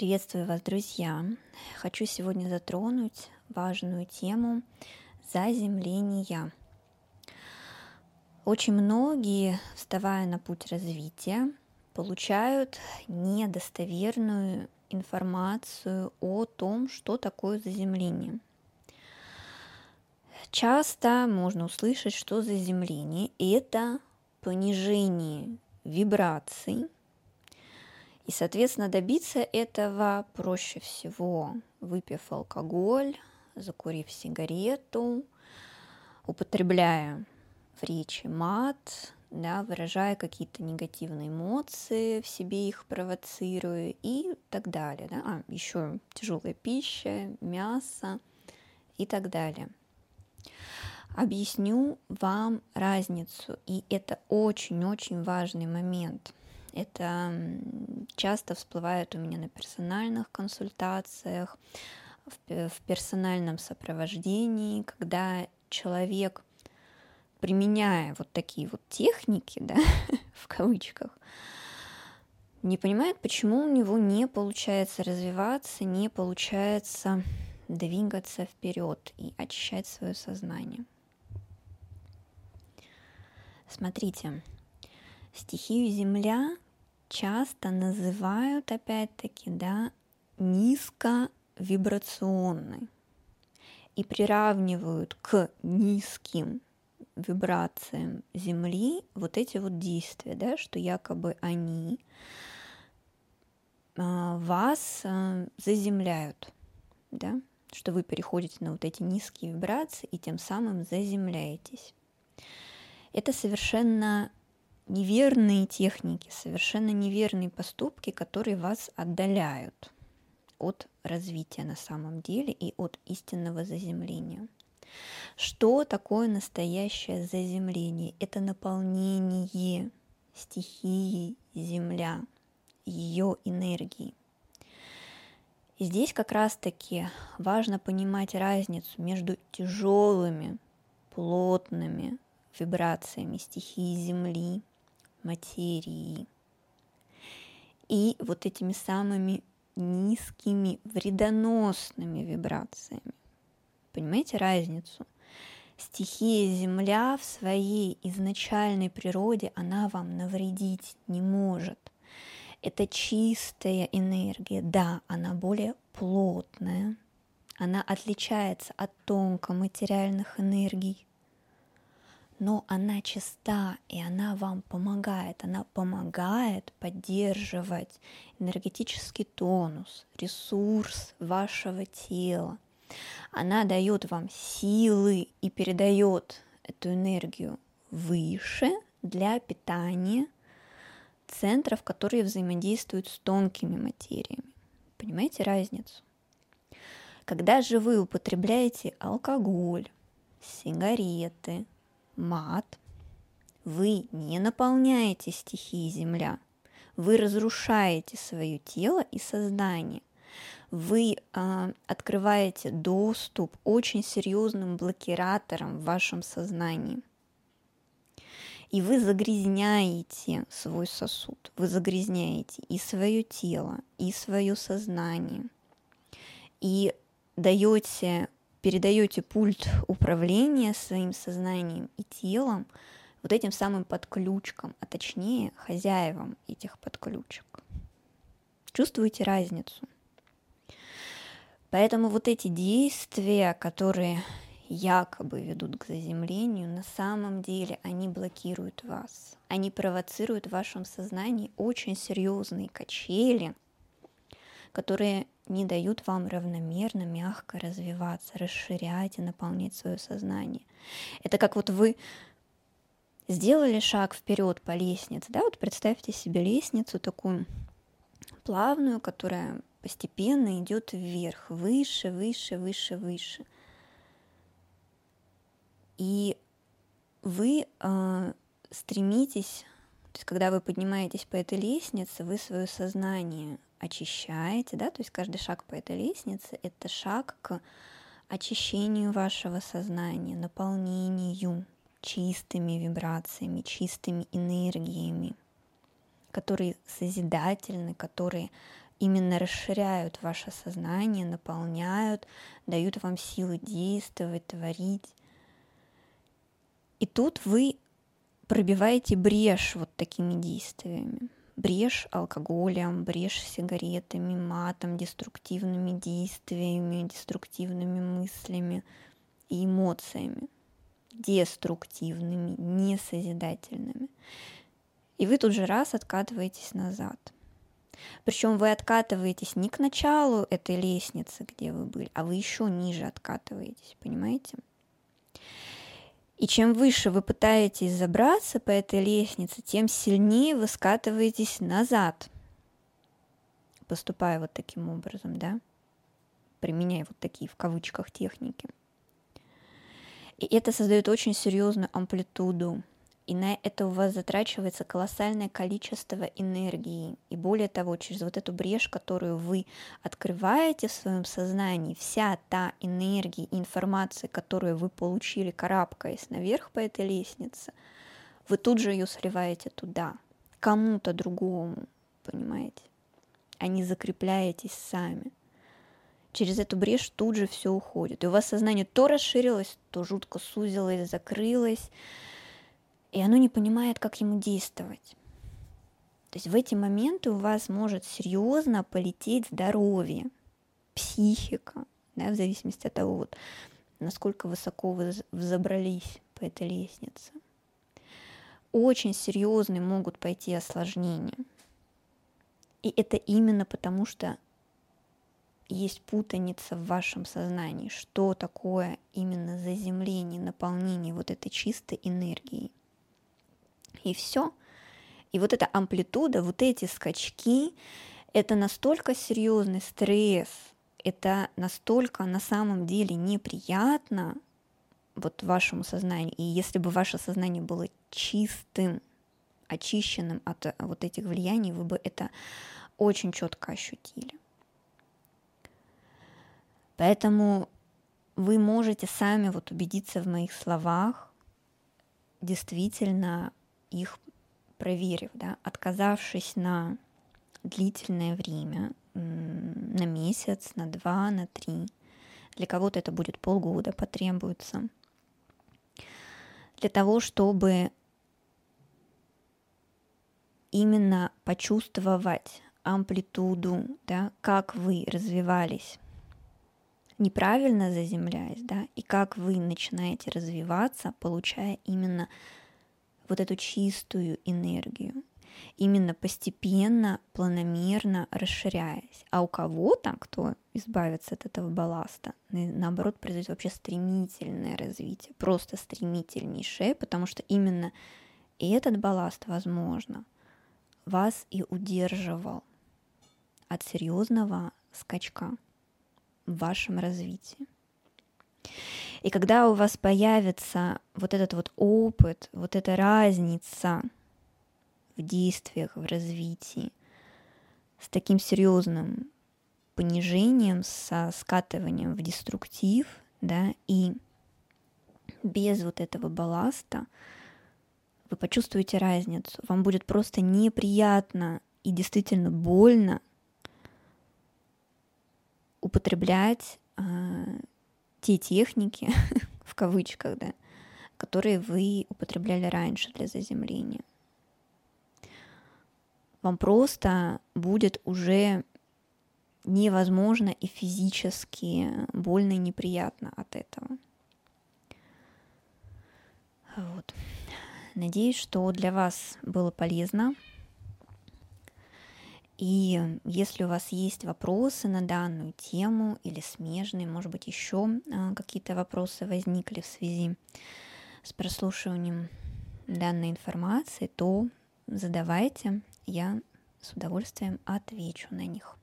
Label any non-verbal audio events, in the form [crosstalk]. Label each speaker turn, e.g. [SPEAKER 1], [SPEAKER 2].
[SPEAKER 1] Приветствую вас, друзья! Хочу сегодня затронуть важную тему заземления. Очень многие, вставая на путь развития, получают недостоверную информацию о том, что такое заземление. Часто можно услышать, что заземление – это понижение вибраций – и, соответственно, добиться этого проще всего, выпив алкоголь, закурив сигарету, употребляя в речи мат, да, выражая какие-то негативные эмоции, в себе их провоцируя и так далее. Да? А, еще тяжелая пища, мясо и так далее. Объясню вам разницу, и это очень-очень важный момент – это часто всплывает у меня на персональных консультациях, в персональном сопровождении, когда человек, применяя вот такие вот техники, да, [laughs] в кавычках, не понимает, почему у него не получается развиваться, не получается двигаться вперед и очищать свое сознание. Смотрите, Стихию Земля часто называют, опять-таки, да, низковибрационной и приравнивают к низким вибрациям Земли вот эти вот действия, да, что якобы они а, вас а, заземляют, да, что вы переходите на вот эти низкие вибрации и тем самым заземляетесь. Это совершенно неверные техники, совершенно неверные поступки, которые вас отдаляют от развития на самом деле и от истинного заземления. Что такое настоящее заземление? Это наполнение стихии Земля, ее энергии. И здесь как раз-таки важно понимать разницу между тяжелыми, плотными вибрациями стихии Земли материи. И вот этими самыми низкими вредоносными вибрациями. Понимаете разницу? Стихия Земля в своей изначальной природе, она вам навредить не может. Это чистая энергия, да, она более плотная, она отличается от тонкоматериальных энергий, но она чиста, и она вам помогает. Она помогает поддерживать энергетический тонус, ресурс вашего тела. Она дает вам силы и передает эту энергию выше для питания центров, которые взаимодействуют с тонкими материями. Понимаете разницу? Когда же вы употребляете алкоголь, сигареты, мат, вы не наполняете стихии Земля, вы разрушаете свое тело и сознание, вы э, открываете доступ очень серьезным блокираторам в вашем сознании. И вы загрязняете свой сосуд, вы загрязняете и свое тело, и свое сознание, и даете передаете пульт управления своим сознанием и телом вот этим самым подключкам, а точнее хозяевам этих подключек. Чувствуете разницу? Поэтому вот эти действия, которые якобы ведут к заземлению, на самом деле они блокируют вас. Они провоцируют в вашем сознании очень серьезные качели, которые не дают вам равномерно, мягко развиваться, расширять и наполнять свое сознание. Это как вот вы сделали шаг вперед по лестнице, да, вот представьте себе лестницу такую плавную, которая постепенно идет вверх, выше, выше, выше, выше. И вы э, стремитесь, то есть когда вы поднимаетесь по этой лестнице, вы свое сознание очищаете, да, то есть каждый шаг по этой лестнице — это шаг к очищению вашего сознания, наполнению чистыми вибрациями, чистыми энергиями, которые созидательны, которые именно расширяют ваше сознание, наполняют, дают вам силы действовать, творить. И тут вы пробиваете брешь вот такими действиями. Брешь алкоголем, брешь сигаретами, матом, деструктивными действиями, деструктивными мыслями и эмоциями. Деструктивными, несозидательными. И вы тут же раз откатываетесь назад – причем вы откатываетесь не к началу этой лестницы, где вы были, а вы еще ниже откатываетесь, понимаете? И чем выше вы пытаетесь забраться по этой лестнице, тем сильнее вы скатываетесь назад, поступая вот таким образом, да, применяя вот такие в кавычках техники. И это создает очень серьезную амплитуду и на это у вас затрачивается колоссальное количество энергии. И более того, через вот эту брешь, которую вы открываете в своем сознании, вся та энергия и информация, которую вы получили, карабкаясь наверх по этой лестнице, вы тут же ее сливаете туда, кому-то другому, понимаете? А не закрепляетесь сами. Через эту брешь тут же все уходит. И у вас сознание то расширилось, то жутко сузилось, закрылось и оно не понимает, как ему действовать. То есть в эти моменты у вас может серьезно полететь здоровье, психика, да, в зависимости от того, вот, насколько высоко вы взобрались по этой лестнице. Очень серьезные могут пойти осложнения. И это именно потому, что есть путаница в вашем сознании, что такое именно заземление, наполнение вот этой чистой энергией и все. И вот эта амплитуда, вот эти скачки, это настолько серьезный стресс, это настолько на самом деле неприятно вот вашему сознанию. И если бы ваше сознание было чистым, очищенным от вот этих влияний, вы бы это очень четко ощутили. Поэтому вы можете сами вот убедиться в моих словах, действительно их проверив, да, отказавшись на длительное время, на месяц, на два, на три. Для кого-то это будет полгода потребуется. Для того, чтобы именно почувствовать амплитуду, да, как вы развивались, неправильно заземляясь, да, и как вы начинаете развиваться, получая именно вот эту чистую энергию, именно постепенно, планомерно расширяясь. А у кого-то, кто избавится от этого балласта, наоборот, произойдет вообще стремительное развитие, просто стремительнейшее, потому что именно этот балласт, возможно, вас и удерживал от серьезного скачка в вашем развитии. И когда у вас появится вот этот вот опыт, вот эта разница в действиях, в развитии, с таким серьезным понижением, со скатыванием в деструктив, да, и без вот этого балласта, вы почувствуете разницу. Вам будет просто неприятно и действительно больно употреблять э, те техники, [laughs] в кавычках, да, которые вы употребляли раньше для заземления. Вам просто будет уже невозможно и физически больно и неприятно от этого. Вот. Надеюсь, что для вас было полезно. И если у вас есть вопросы на данную тему или смежные, может быть, еще а, какие-то вопросы возникли в связи с прослушиванием данной информации, то задавайте, я с удовольствием отвечу на них.